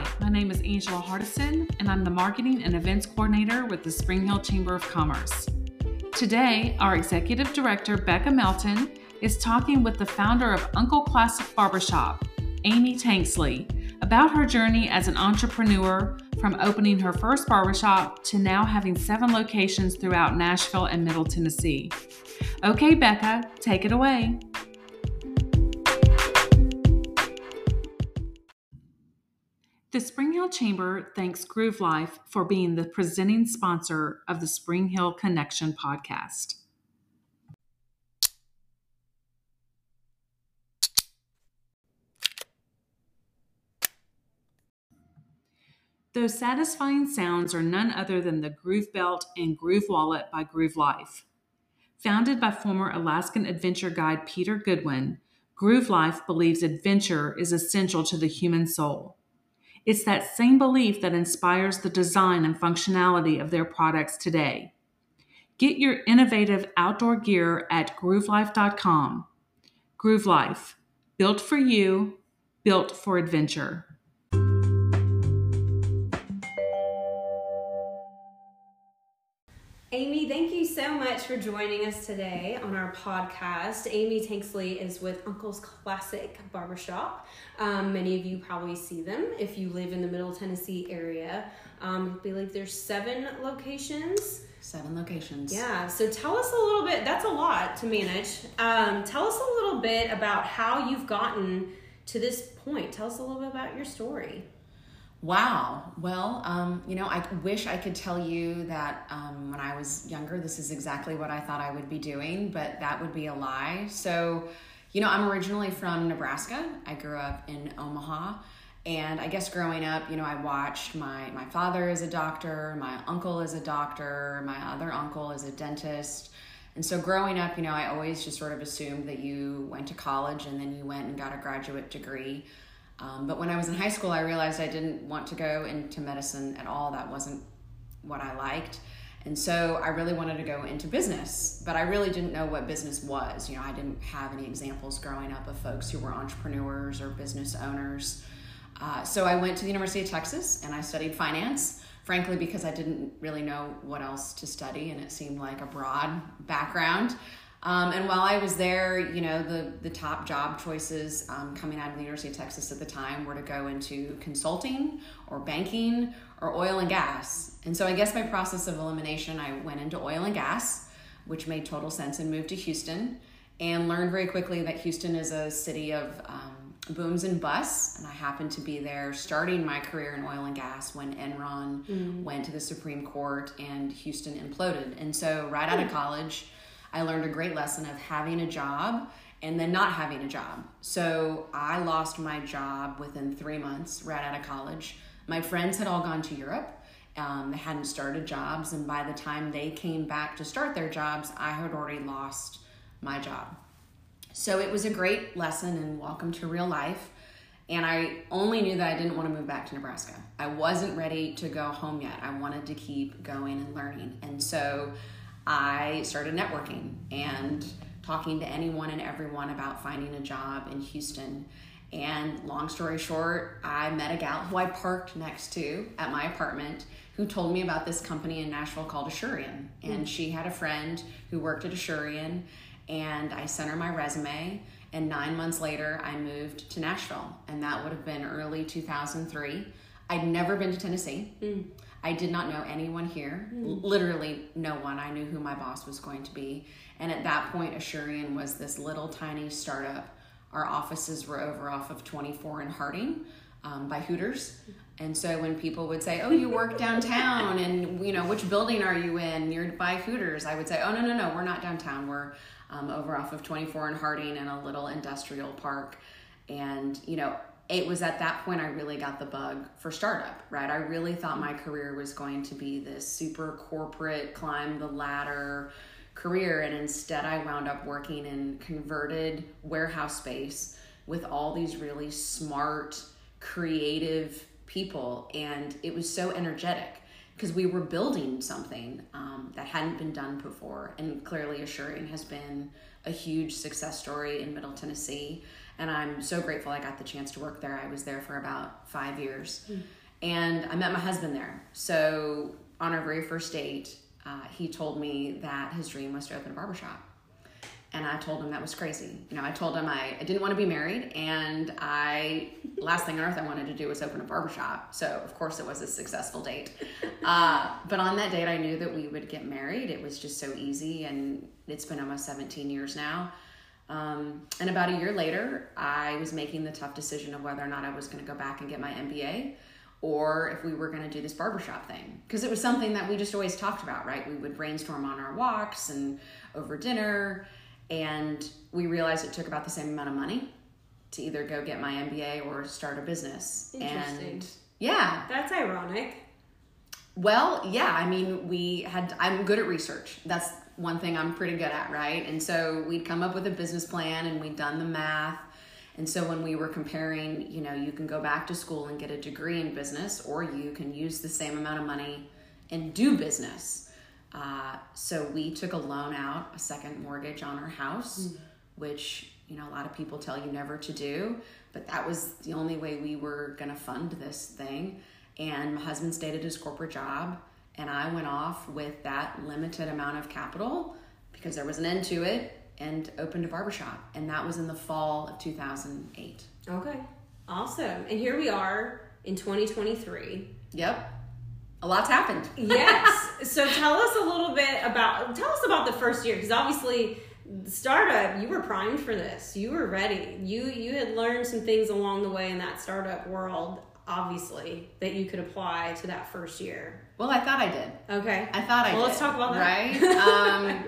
Hi, my name is Angela Hardison, and I'm the Marketing and Events Coordinator with the Spring Hill Chamber of Commerce. Today, our Executive Director, Becca Melton, is talking with the founder of Uncle Classic Barbershop, Amy Tanksley, about her journey as an entrepreneur from opening her first barbershop to now having seven locations throughout Nashville and Middle Tennessee. Okay, Becca, take it away. The Spring Hill Chamber thanks Groove Life for being the presenting sponsor of the Spring Hill Connection podcast. Those satisfying sounds are none other than the Groove Belt and Groove Wallet by Groove Life. Founded by former Alaskan adventure guide Peter Goodwin, Groove Life believes adventure is essential to the human soul. It's that same belief that inspires the design and functionality of their products today. Get your innovative outdoor gear at groovelife.com. Groove Life, built for you, built for adventure. Amy, thank you so much for joining us today on our podcast. Amy Tanksley is with Uncle's Classic Barbershop. Um, many of you probably see them if you live in the Middle Tennessee area. Um, I believe there's seven locations. Seven locations. Yeah, so tell us a little bit, that's a lot to manage. Um, tell us a little bit about how you've gotten to this point. Tell us a little bit about your story. Wow. Well, um, you know, I wish I could tell you that um, when I was younger, this is exactly what I thought I would be doing, but that would be a lie. So, you know, I'm originally from Nebraska. I grew up in Omaha. And I guess growing up, you know, I watched my, my father is a doctor, my uncle is a doctor, my other uncle is a dentist. And so growing up, you know, I always just sort of assumed that you went to college and then you went and got a graduate degree. Um, but when I was in high school, I realized I didn't want to go into medicine at all. That wasn't what I liked. And so I really wanted to go into business, but I really didn't know what business was. You know, I didn't have any examples growing up of folks who were entrepreneurs or business owners. Uh, so I went to the University of Texas and I studied finance, frankly, because I didn't really know what else to study and it seemed like a broad background. Um, and while I was there, you know, the, the top job choices um, coming out of the University of Texas at the time were to go into consulting or banking or oil and gas. And so I guess by process of elimination, I went into oil and gas, which made total sense, and moved to Houston and learned very quickly that Houston is a city of um, booms and busts. And I happened to be there starting my career in oil and gas when Enron mm. went to the Supreme Court and Houston imploded. And so, right out of college, I learned a great lesson of having a job and then not having a job. So I lost my job within three months right out of college. My friends had all gone to Europe. Um, they hadn't started jobs, and by the time they came back to start their jobs, I had already lost my job. So it was a great lesson and welcome to real life. And I only knew that I didn't want to move back to Nebraska. I wasn't ready to go home yet. I wanted to keep going and learning. And so I started networking and talking to anyone and everyone about finding a job in Houston. And long story short, I met a gal who I parked next to at my apartment who told me about this company in Nashville called Asurion. And she had a friend who worked at Asurion, and I sent her my resume. And nine months later, I moved to Nashville, and that would have been early 2003. I'd never been to Tennessee. Mm. I did not know anyone here, mm. literally no one. I knew who my boss was going to be. And at that point, Asurion was this little tiny startup. Our offices were over off of 24 in Harding um, by Hooters. And so when people would say, "Oh, you work downtown, and you know which building are you in? You're by Hooters," I would say, "Oh no, no, no, we're not downtown. We're um, over off of 24 in Harding in a little industrial park." And you know, it was at that point I really got the bug for startup, right? I really thought my career was going to be this super corporate, climb the ladder career. And instead, I wound up working in converted warehouse space with all these really smart, creative people. And it was so energetic because we were building something um, that hadn't been done before. And clearly, Asurion has been a huge success story in Middle Tennessee. And I'm so grateful I got the chance to work there. I was there for about five years. Mm. And I met my husband there. So on our very first date, uh, he told me that his dream was to open a barbershop. And I told him that was crazy. You know, I told him I, I didn't want to be married, and I last thing on earth I wanted to do was open a barbershop. So of course it was a successful date. Uh, but on that date, I knew that we would get married. It was just so easy, and it's been almost 17 years now. Um, and about a year later, I was making the tough decision of whether or not I was going to go back and get my MBA or if we were going to do this barbershop thing. Because it was something that we just always talked about, right? We would brainstorm on our walks and over dinner and we realized it took about the same amount of money to either go get my MBA or start a business. And yeah. That's ironic. Well, yeah, I mean, we had, I'm good at research. That's one thing I'm pretty good at, right? And so we'd come up with a business plan and we'd done the math. And so when we were comparing, you know, you can go back to school and get a degree in business, or you can use the same amount of money and do business. Uh, so we took a loan out, a second mortgage on our house, mm. which you know a lot of people tell you never to do, but that was the only way we were going to fund this thing. And my husband stayed at his corporate job, and I went off with that limited amount of capital because there was an end to it and opened a barbershop. And that was in the fall of 2008. Okay, awesome. And here we are in 2023. Yep a lot's happened. yes. So tell us a little bit about tell us about the first year because obviously startup you were primed for this. You were ready. You you had learned some things along the way in that startup world obviously that you could apply to that first year. Well, I thought I did. Okay. I thought I well, did. let's talk about that. Right? um,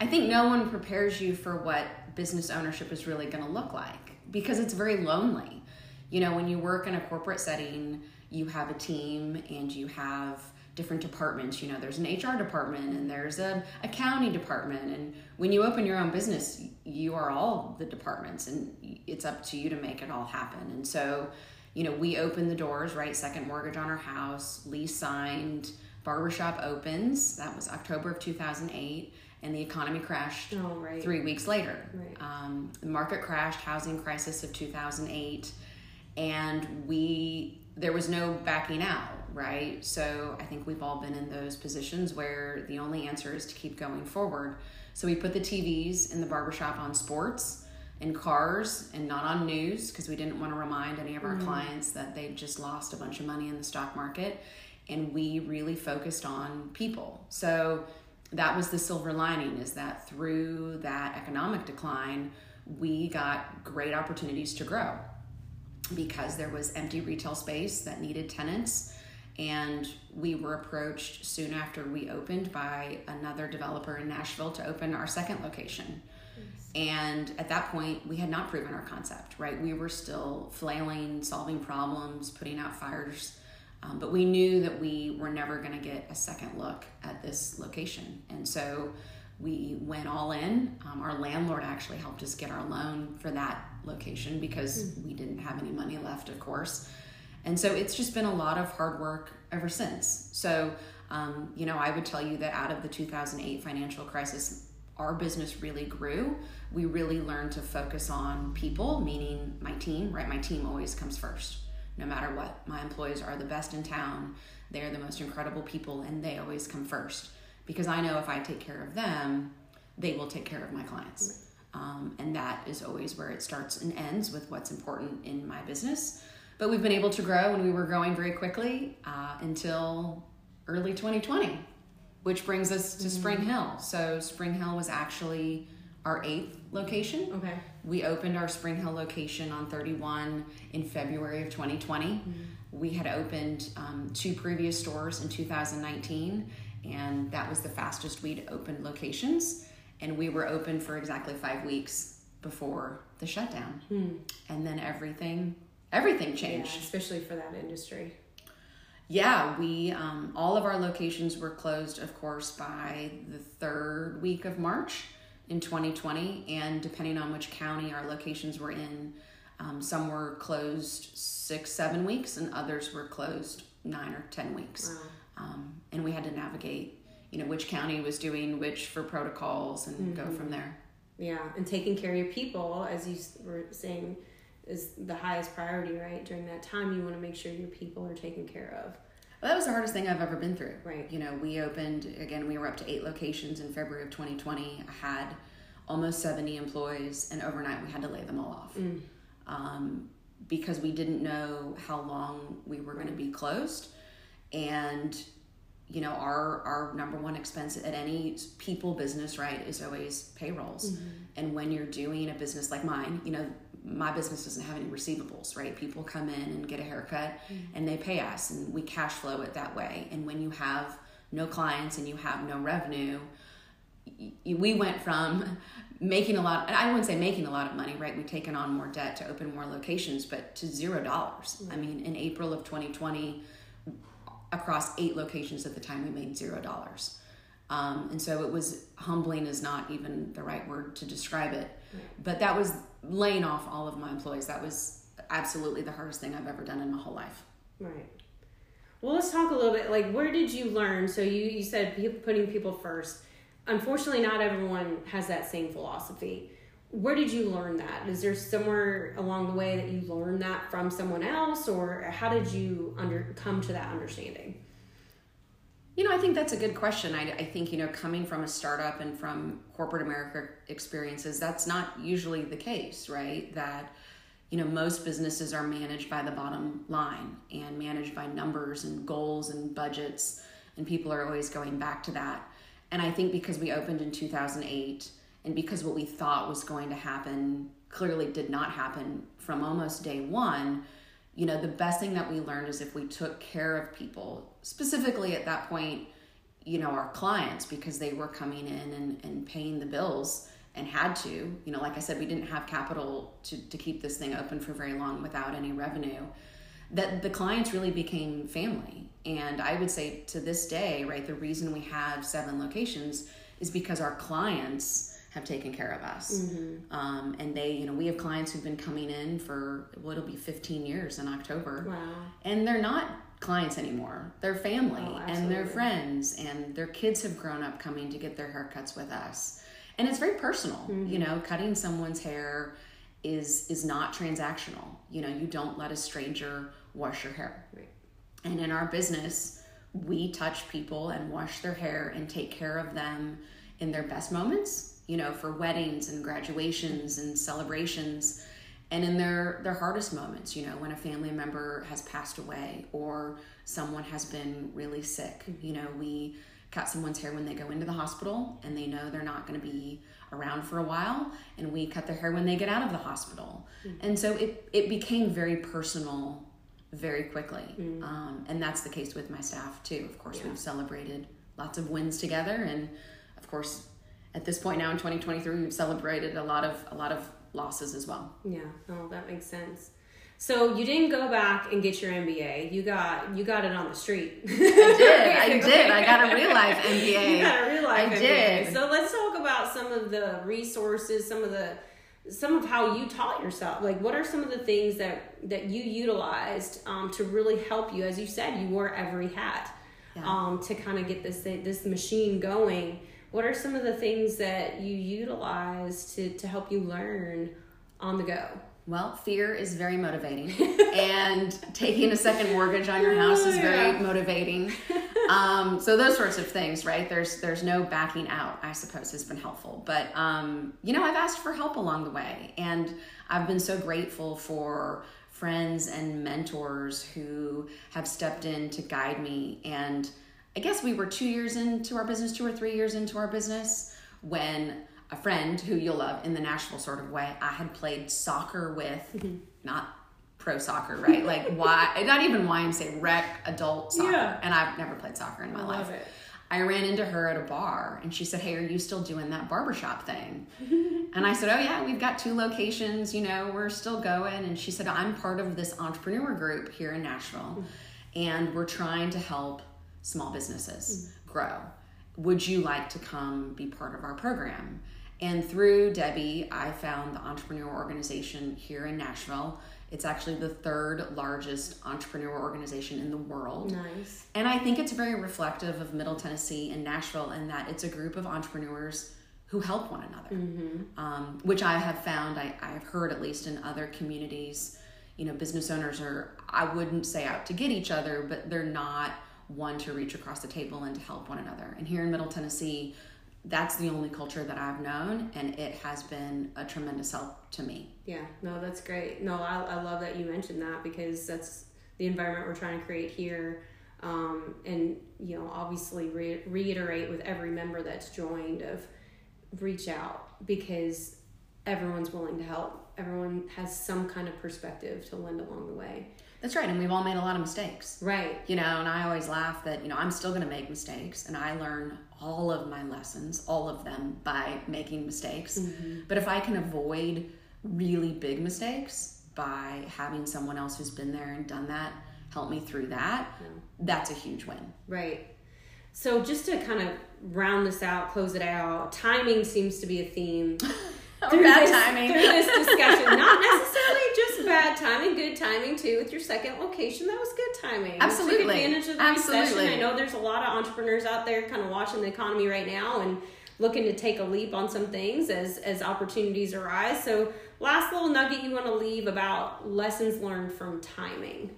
I think no one prepares you for what business ownership is really going to look like because it's very lonely. You know, when you work in a corporate setting, you have a team and you have different departments you know there's an hr department and there's a accounting department and when you open your own business you are all the departments and it's up to you to make it all happen and so you know we opened the doors right second mortgage on our house lease signed barbershop opens that was october of 2008 and the economy crashed oh, right. three weeks later right. um, the market crashed housing crisis of 2008 and we there was no backing out, right? So I think we've all been in those positions where the only answer is to keep going forward. So we put the TVs in the barbershop on sports and cars and not on news because we didn't want to remind any of our mm-hmm. clients that they just lost a bunch of money in the stock market. And we really focused on people. So that was the silver lining is that through that economic decline, we got great opportunities to grow because there was empty retail space that needed tenants and we were approached soon after we opened by another developer in Nashville to open our second location. And at that point, we had not proven our concept, right? We were still flailing, solving problems, putting out fires. Um, but we knew that we were never going to get a second look at this location. And so we went all in. Um, our landlord actually helped us get our loan for that location because mm. we didn't have any money left, of course. And so it's just been a lot of hard work ever since. So, um, you know, I would tell you that out of the 2008 financial crisis, our business really grew. We really learned to focus on people, meaning my team, right? My team always comes first, no matter what. My employees are the best in town. They're the most incredible people, and they always come first because I know if I take care of them, they will take care of my clients. Um, and that is always where it starts and ends with what's important in my business. But we've been able to grow and we were growing very quickly uh, until early 2020, which brings us to mm-hmm. Spring Hill. So, Spring Hill was actually our eighth location. Okay. We opened our Spring Hill location on 31 in February of 2020. Mm-hmm. We had opened um, two previous stores in 2019, and that was the fastest we'd opened locations and we were open for exactly five weeks before the shutdown hmm. and then everything everything changed yeah, especially for that industry yeah we um, all of our locations were closed of course by the third week of march in 2020 and depending on which county our locations were in um, some were closed six seven weeks and others were closed nine or ten weeks wow. um, and we had to navigate you know which county was doing which for protocols and mm-hmm. go from there Yeah, and taking care of your people, as you were saying, is the highest priority, right? During that time, you want to make sure your people are taken care of. Well, that was the hardest thing I've ever been through. Right. You know, we opened again. We were up to eight locations in February of 2020. I had almost 70 employees, and overnight we had to lay them all off um, because we didn't know how long we were going to be closed, and you know, our our number one expense at any people business, right, is always payrolls. And when you're doing a business like mine, you know, my business doesn't have any receivables, right? People come in and get a haircut and they pay us and we cash flow it that way. And when you have no clients and you have no revenue, we went from making a lot and i wouldn't say making a lot of money right? We've taken on more debt to open more locations but to zero dollars. I mean in april of 2020 across eight locations at the time we made zero dollars. Um, and so it was humbling is not even the right word to describe it but that was laying off all of my employees that was absolutely the hardest thing i've ever done in my whole life Right. Well, let's talk a little bit. Like, where did you learn? So you you said putting people first. Unfortunately, not everyone has that same philosophy. Where did you learn that? Is there somewhere along the way that you learned that from someone else, or how did you under come to that understanding? You know, I think that's a good question. I, I think, you know, coming from a startup and from corporate America experiences, that's not usually the case, right? That, you know, most businesses are managed by the bottom line and managed by numbers and goals and budgets, and people are always going back to that. And I think because we opened in 2008 and because what we thought was going to happen clearly did not happen from almost day one, you know, the best thing that we learned is if we took care of people, specifically at that point, you know, our clients, because they were coming in and, and paying the bills and had to, you know, like I said, we didn't have capital to, to keep this thing open for very long without any revenue, that the clients really became family. And I would say to this day, right, the reason we have seven locations is because our clients have taken care of us. Um, and they, you know, we have clients who've been coming in for what will be 15 years in October. Wow. And they're not clients anymore. They're family Oh, and they're friends and their kids have grown up coming to get their haircuts with us. And it's very personal. Mm-hmm. You know, cutting someone's hair is is not transactional. You know, you don't let a stranger wash your hair. Right. And in our business, we touch people and wash their hair and take care of them in their best moments, you know, for weddings and graduations and celebrations and in their their hardest moments, you know, when a family member has passed away or someone has been really sick. You know, we cut someone's hair when they go into the hospital and they know they're not going to be around for a while and we cut their hair when they get out of the hospital. And so it it became very personal very quickly. Um, and that's the case with my staff too. Of course, we've celebrated lots of wins together, and of course, at this point now in 2023, we've celebrated a lot of a lot of losses as well. Yeah, oh, that makes sense. So you didn't go back and get your MBA. You got you got it on the street. I did. I did. I got a real life MBA. You got a real life I MBA. did. So let's talk about some of the resources, some of the some of how you taught yourself. Like, what are some of the things that that you utilized um, to really help you? As you said, you wore every hat Yeah. um, to kind of get this this machine going. What are some of the things that you utilize to to help you learn on the go? Well, fear is very motivating, and taking a second mortgage on your house is very motivating. Um, so those sorts of things, right? There's there's no backing out. I suppose has been helpful, but um, you know, I've asked for help along the way, and I've been so grateful for friends and mentors who have stepped in to guide me. And I guess we were two years into our business, two or three years into our business, when a friend who you'll love in the Nashville sort of way, I had played soccer with, mm-hmm. not pro soccer, right? Like why, not even YMCA, rec adult soccer. Yeah. And I've never played soccer in my I life. it. I ran into her at a bar and she said, Hey, are you still doing that barbershop thing? and I said, Oh, yeah, we've got two locations, you know, we're still going. And she said, I'm part of this entrepreneur group here in Nashville mm-hmm. and we're trying to help small businesses grow. Would you like to come be part of our program? And through Debbie, I found the entrepreneur organization here in Nashville. It's actually the third largest entrepreneur organization in the world. Nice. And I think it's very reflective of Middle Tennessee and Nashville in that it's a group of entrepreneurs who help one another, Mm-hmm. um, which I have found, I, I have heard at least in other communities, you know, business owners are, I wouldn't say out to get each other, but they're not one to reach across the table and to help one another. And here in Middle Tennessee, that's the only culture that I've known, and it has been a tremendous help to me. Yeah, no, that's great. No, I, I love that you mentioned that because that's the environment we're trying to create here. Um, and, you know, obviously re- reiterate with every member that's joined of reach out because everyone's willing to help. Everyone has some kind of perspective to lend along the way. That's right, and we've all made a lot of mistakes. Right. You know, and I always laugh that, you know, I'm still going to make mistakes and I learn all of my lessons, all of them by making mistakes. Mm-hmm. But if I can avoid really big mistakes by having someone else who's been there and done that help me through that, that's a huge win. Right. So just to kind of round this out, close it out, timing seems to be a theme. through bad this, timing. through this discussion. Not necessarily bad timing, good timing too. With your second location, that was good timing. Absolutely. Took advantage of the Absolutely. recession. I know there's a lot of entrepreneurs out there kind of watching the economy right now and looking to take a leap on some things as as opportunities arise. So, last little nugget you want to leave about lessons learned from timing.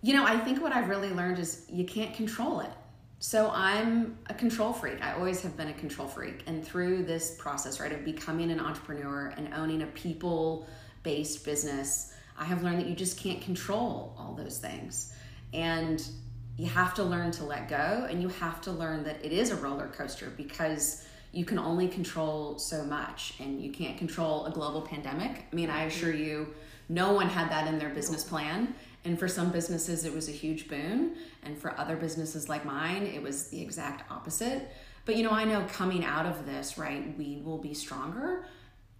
You know, I think what I've really learned is you can't control it. So I'm a control freak. I always have been a control freak. And through this process, right, of becoming an entrepreneur and owning a people based business, I have learned that you just can't control all those things. And you have to learn to let go and you have to learn that it is a roller coaster because you can only control so much and you can't control a global pandemic. I mean, I assure you, no one had that in their business plan. And for some businesses, it was a huge boon. And for other businesses like mine, it was the exact opposite. But you know, I know coming out of this, right, we will be stronger.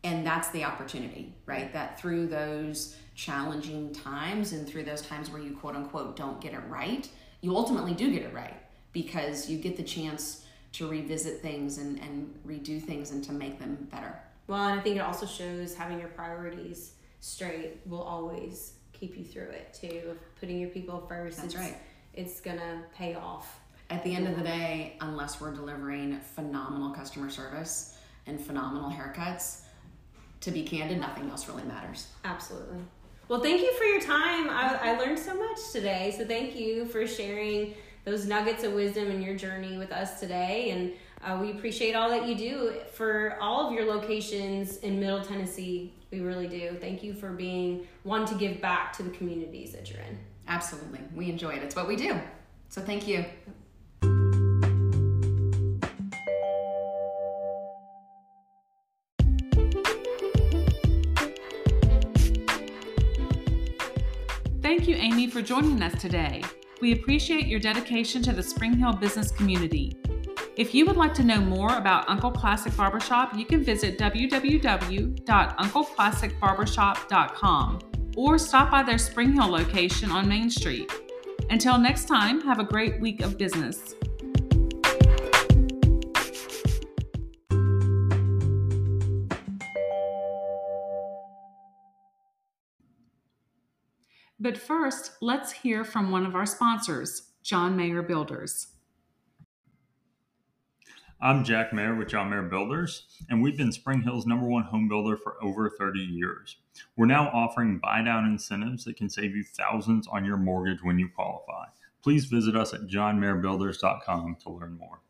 And that's the opportunity, right? That through those challenging times and through those times where you quote unquote don't get it right, you ultimately do get it right because you get the chance to revisit things and, and redo things and to make them better. Well, and I think it also shows having your priorities straight will always keep you through it too. Putting your people first. That's it's, right. It's gonna pay off. At the end of the day, unless we're delivering phenomenal customer service and phenomenal haircuts, to be candid, nothing else really matters. Absolutely. Well, thank you for your time. I, I learned so much today. So thank you for sharing those nuggets of wisdom in your journey with us today. And uh, we appreciate all that you do for all of your locations in Middle Tennessee. We really do. Thank you for being one to give back to the communities that you're in. Absolutely. We enjoy it. It's what we do. So thank you. For joining us today. We appreciate your dedication to the Spring Hill business community. If you would like to know more about Uncle Classic Barbershop, you can visit www.uncleclassicbarbershop.com or stop by their Spring Hill location on Main Street. Until next time, have a great week of business. But first, let's hear from one of our sponsors, John Maher Builders. I'm Jack Maher with John Maher Builders, and we've been Spring Hill's number one home builder for over 30 years. We're now offering buy down incentives that can save you thousands on your mortgage when you qualify. Please visit us at johnmaherbuilders.com to learn more.